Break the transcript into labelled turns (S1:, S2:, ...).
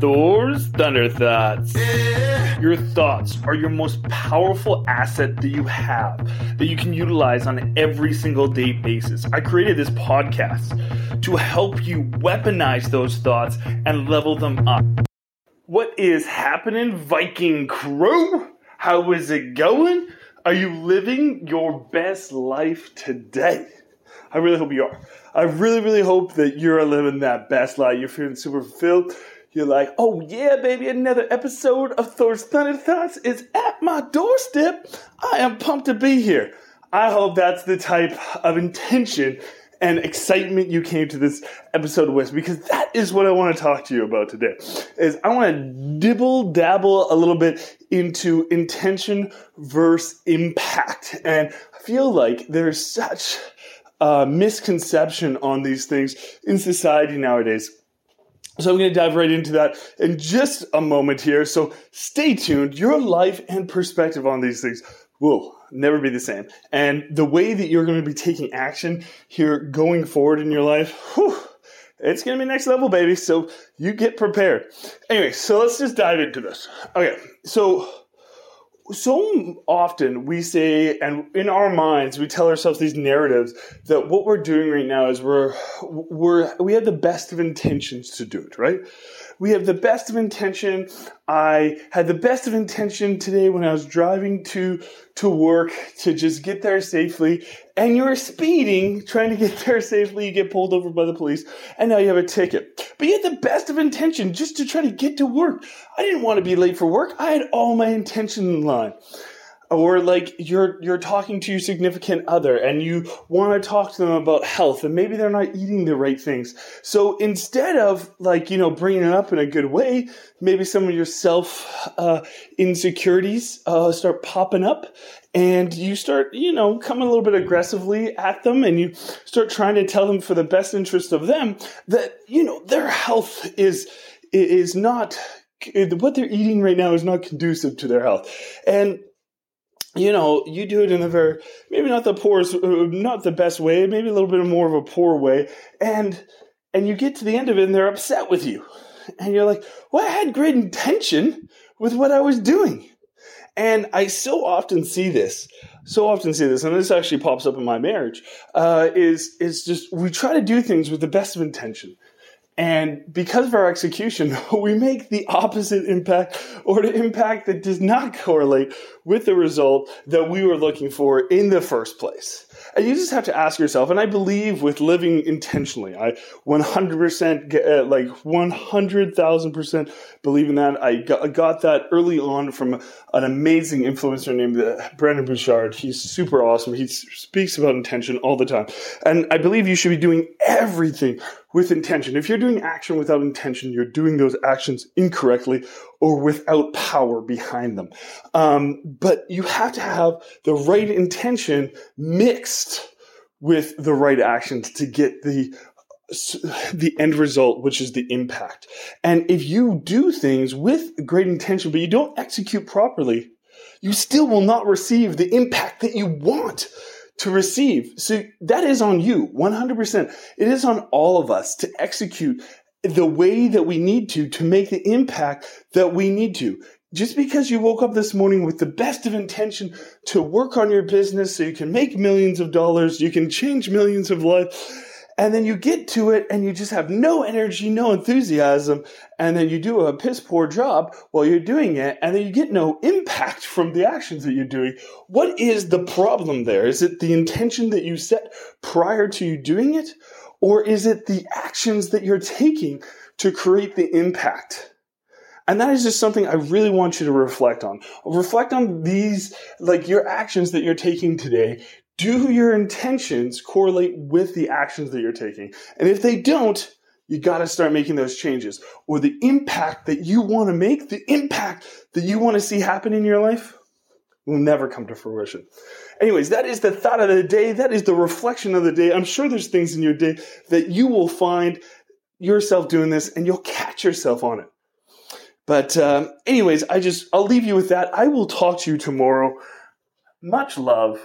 S1: Thor's Thunder Thoughts. Your thoughts are your most powerful asset that you have that you can utilize on every single day basis. I created this podcast to help you weaponize those thoughts and level them up. What is happening, Viking crew? How is it going? Are you living your best life today? I really hope you are. I really, really hope that you're living that best life. You're feeling super fulfilled. You're like, oh yeah, baby, another episode of Thor's Thunder Thoughts is at my doorstep. I am pumped to be here. I hope that's the type of intention and excitement you came to this episode with because that is what I want to talk to you about today. Is I want to dibble dabble a little bit into intention versus impact. And I feel like there's such a misconception on these things in society nowadays. So I'm going to dive right into that in just a moment here. So stay tuned. Your life and perspective on these things will never be the same. And the way that you're going to be taking action here going forward in your life, whew, it's going to be next level, baby. So you get prepared. Anyway, so let's just dive into this. Okay. So so often we say and in our minds we tell ourselves these narratives that what we're doing right now is we're we're we have the best of intentions to do it right we have the best of intention. I had the best of intention today when I was driving to to work to just get there safely. And you're speeding, trying to get there safely. You get pulled over by the police, and now you have a ticket. But you had the best of intention just to try to get to work. I didn't want to be late for work. I had all my intention in line or like you're you're talking to your significant other and you want to talk to them about health and maybe they're not eating the right things. So instead of like you know bringing it up in a good way maybe some of your self uh, insecurities uh, start popping up and you start you know coming a little bit aggressively at them and you start trying to tell them for the best interest of them that you know their health is is not what they're eating right now is not conducive to their health. And you know, you do it in a very, maybe not the poorest, uh, not the best way, maybe a little bit more of a poor way. And, and you get to the end of it and they're upset with you. And you're like, well, I had great intention with what I was doing. And I so often see this, so often see this, and this actually pops up in my marriage, uh, is, is just, we try to do things with the best of intention. And because of our execution, we make the opposite impact or the impact that does not correlate with the result that we were looking for in the first place. And you just have to ask yourself, and I believe with living intentionally, I 100% get, uh, like 100,000% believe in that. I got, that early on from an amazing influencer named uh, Burchard. He's super awesome. He speaks about intention all the time. And I believe you should be doing everything with intention. If you're doing action without intention, you're doing those actions incorrectly or without power behind them. Um, but you have to have the right intention mixed with the right actions to get the the end result, which is the impact. And if you do things with great intention, but you don't execute properly, you still will not receive the impact that you want to receive. So that is on you, 100%. It is on all of us to execute the way that we need to to make the impact that we need to. Just because you woke up this morning with the best of intention to work on your business so you can make millions of dollars, you can change millions of lives, and then you get to it and you just have no energy, no enthusiasm, and then you do a piss poor job while you're doing it, and then you get no impact from the actions that you're doing. What is the problem there? Is it the intention that you set prior to you doing it? Or is it the actions that you're taking to create the impact? And that is just something I really want you to reflect on. Reflect on these, like your actions that you're taking today do your intentions correlate with the actions that you're taking? And if they don't, you got to start making those changes. Or the impact that you want to make, the impact that you want to see happen in your life will never come to fruition. Anyways, that is the thought of the day. That is the reflection of the day. I'm sure there's things in your day that you will find yourself doing this and you'll catch yourself on it. But, um, anyways, I just, I'll leave you with that. I will talk to you tomorrow. Much love